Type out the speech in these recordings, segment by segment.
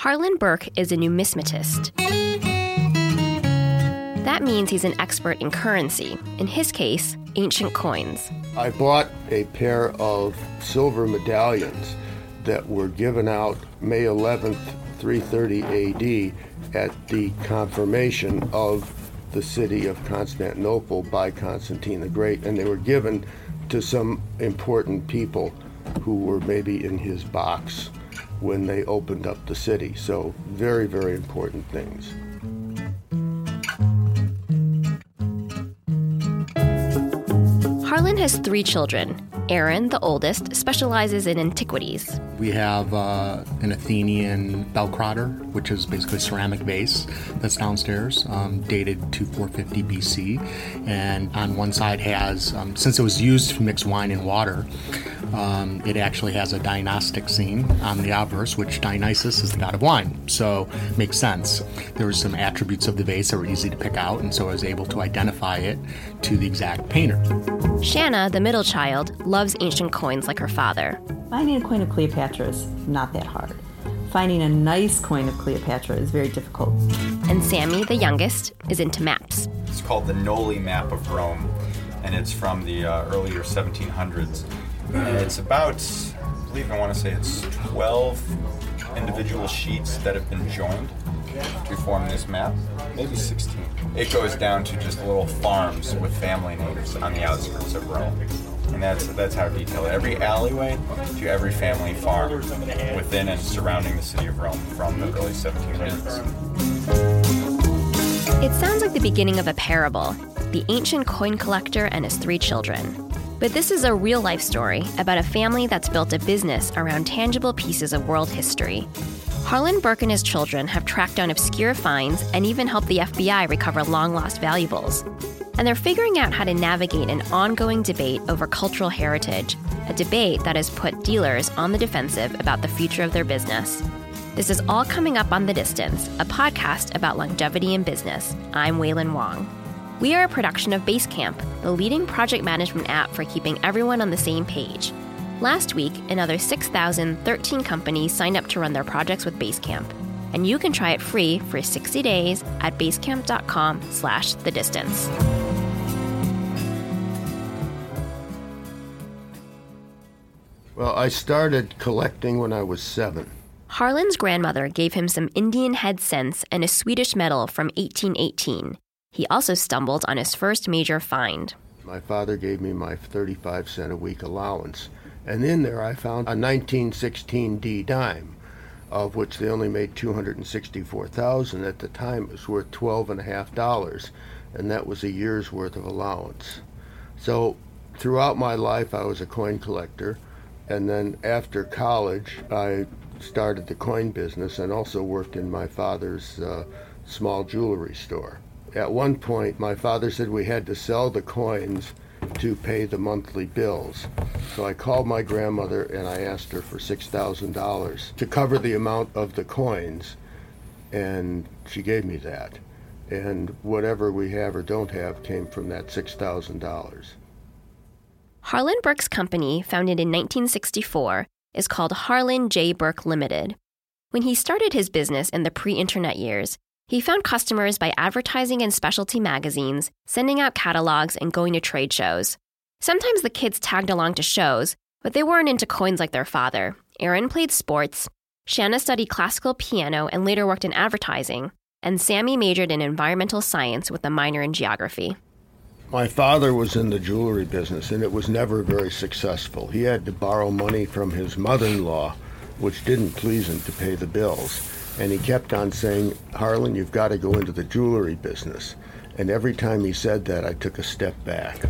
Harlan Berk is a numismatist. That means he's an expert in currency, in his case, ancient coins. I bought a pair of silver medallions that were given out May 11th, 330 AD, at the confirmation of the city of Constantinople by Constantine the Great, and they were given to some important people who were maybe in his box when they opened up the city. So, very, very important things. Harlan has three children. Aaron, the oldest, specializes in antiquities. We have uh, an Athenian bell krater, which is basically a ceramic vase that's downstairs, um, dated to 450 BC. And on one side has, um, since it was used to mix wine and water, um, it actually has a Dionysic scene on the obverse, which Dionysus is the god of wine. So makes sense. There were some attributes of the vase that were easy to pick out, and so I was able to identify it to the exact painter. Shanna, the middle child, loves ancient coins like her father. Finding a coin of Cleopatra is not that hard. Finding a nice coin of Cleopatra is very difficult. And Sammy, the youngest, is into maps. It's called the Nolli map of Rome, and it's from the uh, earlier 1700s. And it's about, I believe I want to say it's 12 individual sheets that have been joined to form this map. Maybe 16. It goes down to just little farms with family names on the outskirts of Rome. And that's that's how detailed. Every alleyway to every family farm within and surrounding the city of Rome from the early 1700s. It sounds like the beginning of a parable the ancient coin collector and his three children. But this is a real life story about a family that's built a business around tangible pieces of world history. Harlan Berk and his children have tracked down obscure finds and even helped the FBI recover long lost valuables. And they're figuring out how to navigate an ongoing debate over cultural heritage, a debate that has put dealers on the defensive about the future of their business. This is all coming up on The Distance, a podcast about longevity in business. I'm Wailin Wong. We are a production of Basecamp, the leading project management app for keeping everyone on the same page. Last week, another 6,013 companies signed up to run their projects with Basecamp, and you can try it free for 60 days at basecamp.com slash the distance. Well, I started collecting when I was seven. Harlan's grandmother gave him some Indian head cents and a Swedish medal from 1818. He also stumbled on his first major find. My father gave me my 35 cent a week allowance. And in there I found a 1916 D dime, of which they only made 264,000 at the time. It was worth 12 and a half dollars, and that was a year's worth of allowance. So throughout my life I was a coin collector, and then after college I started the coin business and also worked in my father's uh, small jewelry store at one point, my father said we had to sell the coins to pay the monthly bills. So I called my grandmother and I asked her for $6,000 to cover the amount of the coins, and she gave me that. And whatever we have or don't have came from that $6,000. Harlan Berk's company, founded in 1964, is called Harlan J. Berk Limited. When he started his business in the pre internet years, he found customers by advertising in specialty magazines, sending out catalogs, and going to trade shows. Sometimes the kids tagged along to shows, but they weren't into coins like their father. Aaron played sports, Shanna studied classical piano and later worked in advertising, and Sammy majored in environmental science with a minor in geography. My father was in the jewelry business and it was never very successful. He had to borrow money from his mother in law, which didn't please him to pay the bills. And he kept on saying, Harlan, you've got to go into the jewelry business. And every time he said that, I took a step back.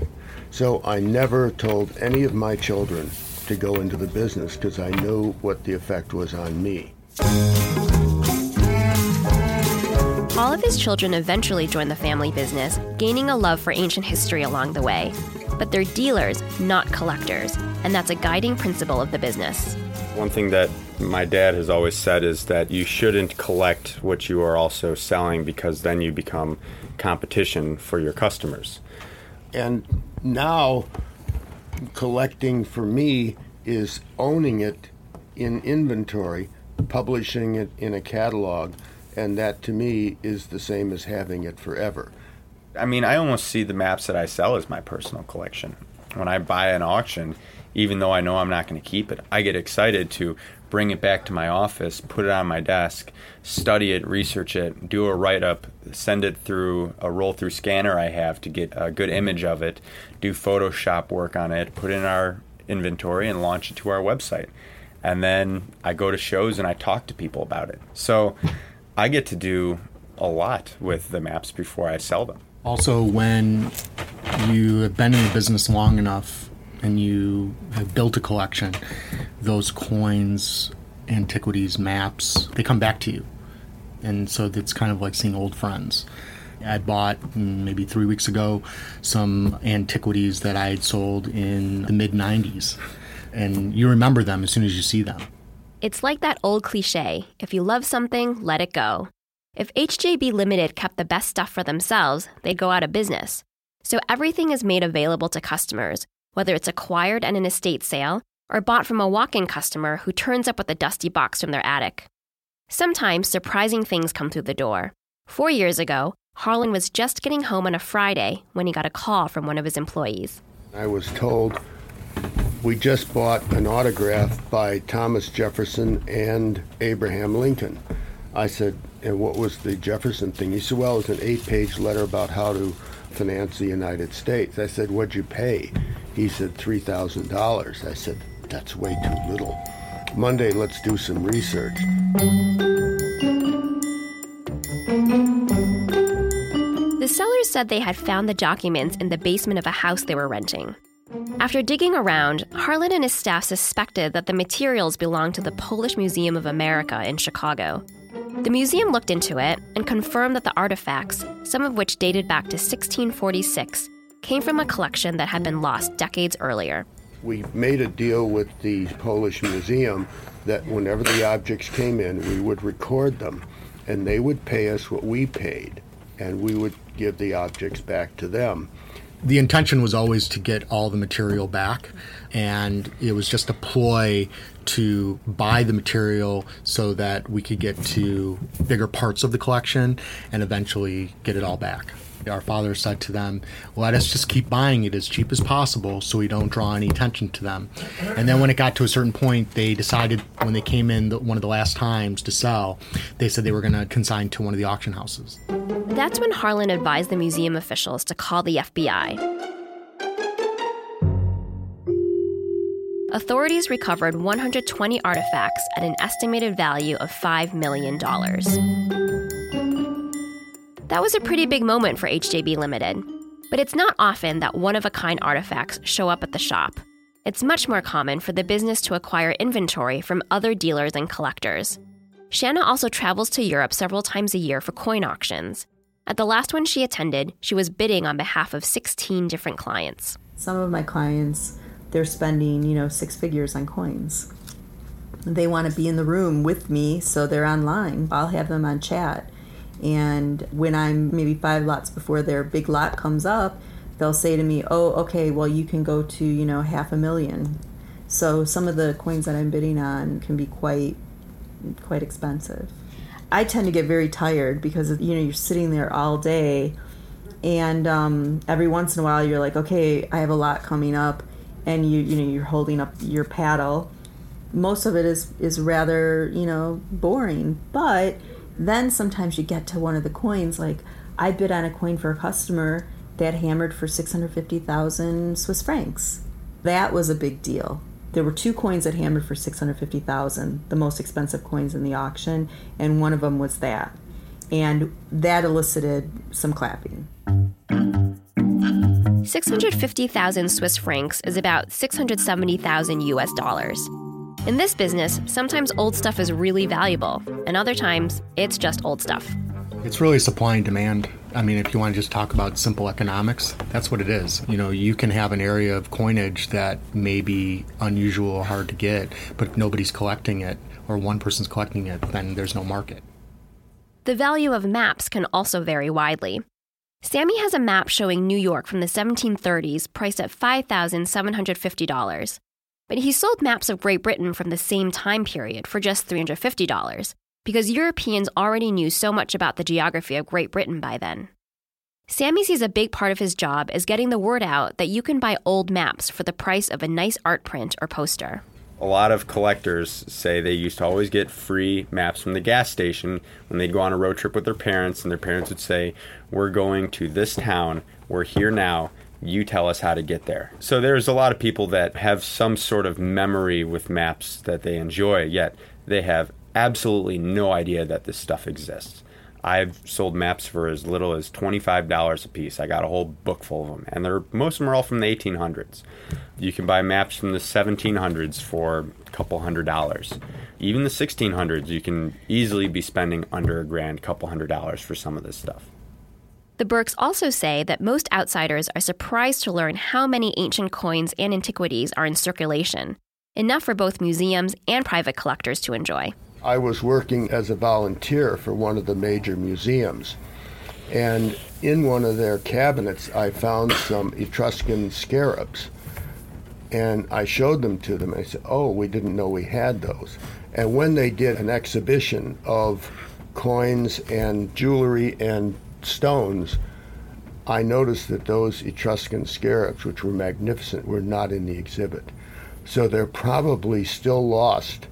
So I never told any of my children to go into the business because I knew what the effect was on me. All of his children eventually joined the family business, gaining a love for ancient history along the way. But they're dealers, not collectors, and that's a guiding principle of the business. One thing that my dad has always said is that you shouldn't collect what you are also selling because then you become competition for your customers. And now, collecting for me is owning it in inventory, publishing it in a catalog, and that to me is the same as having it forever. I mean, I almost see the maps that I sell as my personal collection. When I buy an auction, even though I know I'm not going to keep it, I get excited to bring it back to my office, put it on my desk, study it, research it, do a write up, send it through a roll through scanner I have to get a good image of it, do Photoshop work on it, put in our inventory, and launch it to our website. And then I go to shows and I talk to people about it. So I get to do a lot with the maps before I sell them. Also, when you have been in the business long enough and you have built a collection, those coins, antiquities, maps, they come back to you. And so it's kind of like seeing old friends. I bought mm, maybe three weeks ago some antiquities that I had sold in the mid 90s. And you remember them as soon as you see them. It's like that old cliche if you love something, let it go. If HJB Limited kept the best stuff for themselves, they'd go out of business. So everything is made available to customers, whether it's acquired at an estate sale or bought from a walk in customer who turns up with a dusty box from their attic. Sometimes surprising things come through the door. Four years ago, Harlan was just getting home on a Friday when he got a call from one of his employees. I was told we just bought an autograph by Thomas Jefferson and Abraham Lincoln. I said, and what was the Jefferson thing? He said, well, it's an eight page letter about how to finance the United States. I said, what'd you pay? He said, $3,000. I said, that's way too little. Monday, let's do some research. The sellers said they had found the documents in the basement of a house they were renting. After digging around, Harlan and his staff suspected that the materials belonged to the Polish Museum of America in Chicago. The museum looked into it and confirmed that the artifacts, some of which dated back to 1646, came from a collection that had been lost decades earlier. We made a deal with the Polish Museum that whenever the objects came in, we would record them and they would pay us what we paid and we would give the objects back to them. The intention was always to get all the material back, and it was just a ploy to buy the material so that we could get to bigger parts of the collection and eventually get it all back. Our father said to them, Let us just keep buying it as cheap as possible so we don't draw any attention to them. And then when it got to a certain point, they decided, when they came in the, one of the last times to sell, they said they were going to consign to one of the auction houses. That's when Harlan advised the museum officials to call the FBI. Authorities recovered 120 artifacts at an estimated value of $5 million. That was a pretty big moment for HJB Limited. But it's not often that one of a kind artifacts show up at the shop. It's much more common for the business to acquire inventory from other dealers and collectors. Shanna also travels to Europe several times a year for coin auctions. At the last one she attended, she was bidding on behalf of 16 different clients. Some of my clients, they're spending, you know, six figures on coins. They want to be in the room with me, so they're online. I'll have them on chat. And when I'm maybe five lots before their big lot comes up, they'll say to me, "Oh, okay, well you can go to, you know, half a million. So some of the coins that I'm bidding on can be quite quite expensive. I tend to get very tired because you know you're sitting there all day, and um, every once in a while you're like, okay, I have a lot coming up, and you you know you're holding up your paddle. Most of it is is rather you know boring, but then sometimes you get to one of the coins like I bid on a coin for a customer that hammered for six hundred fifty thousand Swiss francs. That was a big deal there were two coins that hammered for 650,000, the most expensive coins in the auction, and one of them was that. And that elicited some clapping. 650,000 Swiss francs is about 670,000 US dollars. In this business, sometimes old stuff is really valuable, and other times it's just old stuff. It's really supply and demand. I mean, if you want to just talk about simple economics, that's what it is. You know, you can have an area of coinage that may be unusual or hard to get, but if nobody's collecting it or one person's collecting it, then there's no market. The value of maps can also vary widely. Sammy has a map showing New York from the 1730s priced at $5,750. But he sold maps of Great Britain from the same time period for just $350 because Europeans already knew so much about the geography of Great Britain by then. Sammy sees a big part of his job as getting the word out that you can buy old maps for the price of a nice art print or poster. A lot of collectors say they used to always get free maps from the gas station when they'd go on a road trip with their parents, and their parents would say, We're going to this town, we're here now, you tell us how to get there. So there's a lot of people that have some sort of memory with maps that they enjoy, yet they have absolutely no idea that this stuff exists. I've sold maps for as little as $25 a piece. I got a whole book full of them, and they're most of them are all from the 1800s. You can buy maps from the 1700s for a couple hundred dollars. Even the 1600s, you can easily be spending under a grand, couple hundred dollars for some of this stuff. The Berks also say that most outsiders are surprised to learn how many ancient coins and antiquities are in circulation, enough for both museums and private collectors to enjoy. I was working as a volunteer for one of the major museums. And in one of their cabinets, I found some Etruscan scarabs. And I showed them to them. I said, Oh, we didn't know we had those. And when they did an exhibition of coins and jewelry and stones, I noticed that those Etruscan scarabs, which were magnificent, were not in the exhibit. So they're probably still lost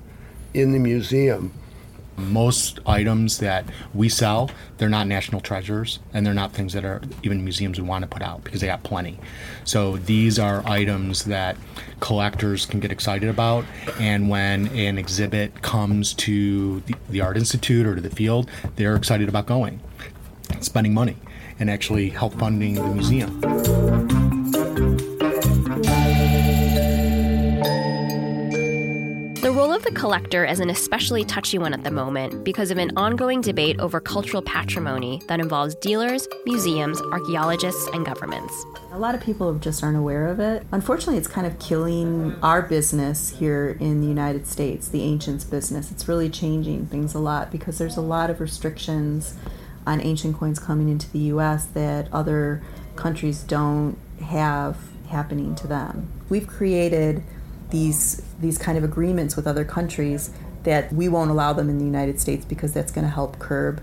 in the museum. Most items that we sell, they're not national treasures and they're not things that are even museums would want to put out because they got plenty. So these are items that collectors can get excited about. And when an exhibit comes to the, the Art Institute or to the field, they're excited about going, spending money, and actually help funding the museum. The role of the collector is an especially touchy one at the moment because of an ongoing debate over cultural patrimony that involves dealers, museums, archaeologists, and governments. A lot of people just aren't aware of it. Unfortunately, it's kind of killing our business here in the United States, the ancients business. It's really changing things a lot because there's a lot of restrictions on ancient coins coming into the US that other countries don't have happening to them. We've created these these kind of agreements with other countries that we won't allow them in the United States because that's going to help curb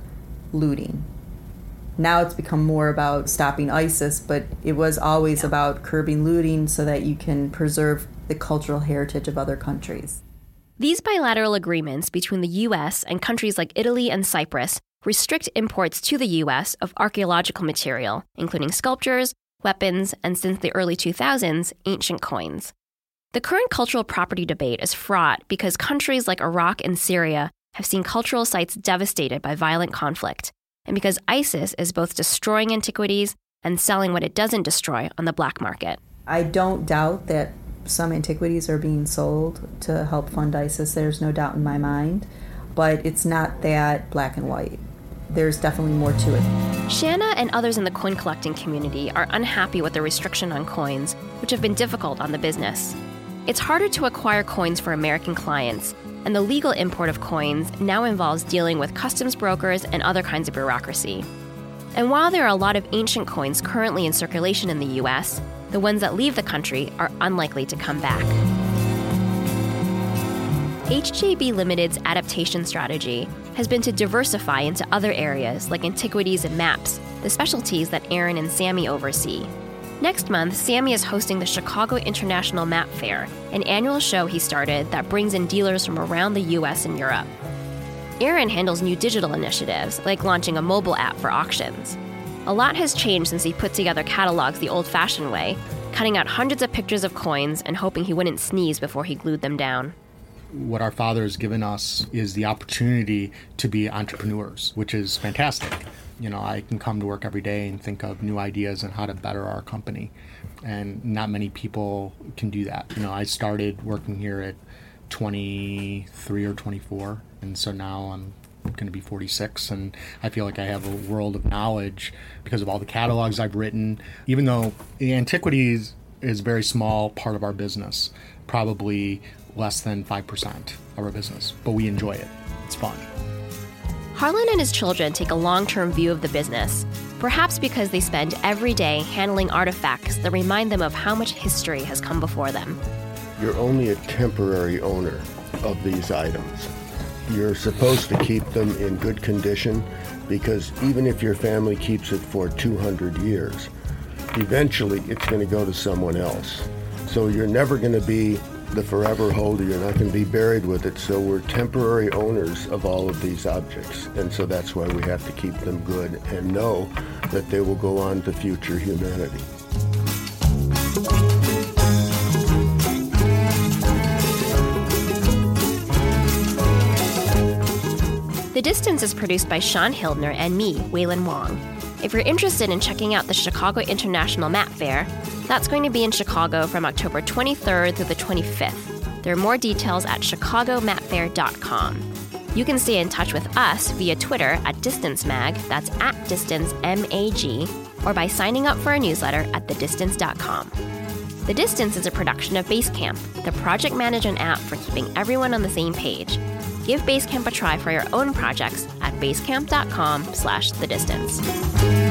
looting. Now it's become more about stopping ISIS, but it was always yeah. about curbing looting so that you can preserve the cultural heritage of other countries. These bilateral agreements between the US and countries like Italy and Cyprus restrict imports to the US of archaeological material, including sculptures, weapons, and since the early 2000s, ancient coins. The current cultural property debate is fraught because countries like Iraq and Syria have seen cultural sites devastated by violent conflict, and because ISIS is both destroying antiquities and selling what it doesn't destroy on the black market. I don't doubt that some antiquities are being sold to help fund ISIS. There's no doubt in my mind, but it's not that black and white. There's definitely more to it. Shanna and others in the coin collecting community are unhappy with the restriction on coins, which have been difficult on the business. It's harder to acquire coins for American clients, and the legal import of coins now involves dealing with customs brokers and other kinds of bureaucracy. And while there are a lot of ancient coins currently in circulation in the US, the ones that leave the country are unlikely to come back. HJB Limited's adaptation strategy has been to diversify into other areas like antiquities and maps, the specialties that Aaron and Sammy oversee. Next month, Sammy is hosting the Chicago International Map Fair, an annual show he started that brings in dealers from around the US and Europe. Aaron handles new digital initiatives, like launching a mobile app for auctions. A lot has changed since he put together catalogs the old fashioned way, cutting out hundreds of pictures of coins and hoping he wouldn't sneeze before he glued them down what our father has given us is the opportunity to be entrepreneurs, which is fantastic you know, I can come to work every day and think of new ideas and how to better our company. And not many people can do that. You know, I started working here at 23 or 24, and so now I'm going to be 46 and i feel like i have a world of knowledge because of all the catalogs i've written even though the antiquities is a very small part of our business probably less than 5% of our business but we enjoy it it's fun Harlan and his children take a long term view of the business, perhaps because they spend every day handling artifacts that remind them of how much history has come before them. you're only a temporary owner of these items. You're supposed to keep them in good condition because even if your family keeps it for 200 years, eventually it's going to go to someone else. So you're never going to be the forever holder. You're not going to be buried with it. So we're temporary owners of all of these objects. And so that's why we have to keep them good and know that they will go on to future humanity. The Distance is produced by Shaun Hildner and me, Wailin Wong. If you're interested in checking out the Chicago International Map Fair, that's going to be in Chicago from October 23rd through the 25th. There are more details at chicagomapfair.com. You can stay in touch with us via Twitter at DistanceMag, that's at DistanceMAG, or by signing up for our newsletter at thedistance.com. The Distance is a production of Basecamp, the project management app for keeping everyone on the same page. Give Basecamp a try for your own projects basecamp.com slash the distance.